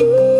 Ooh.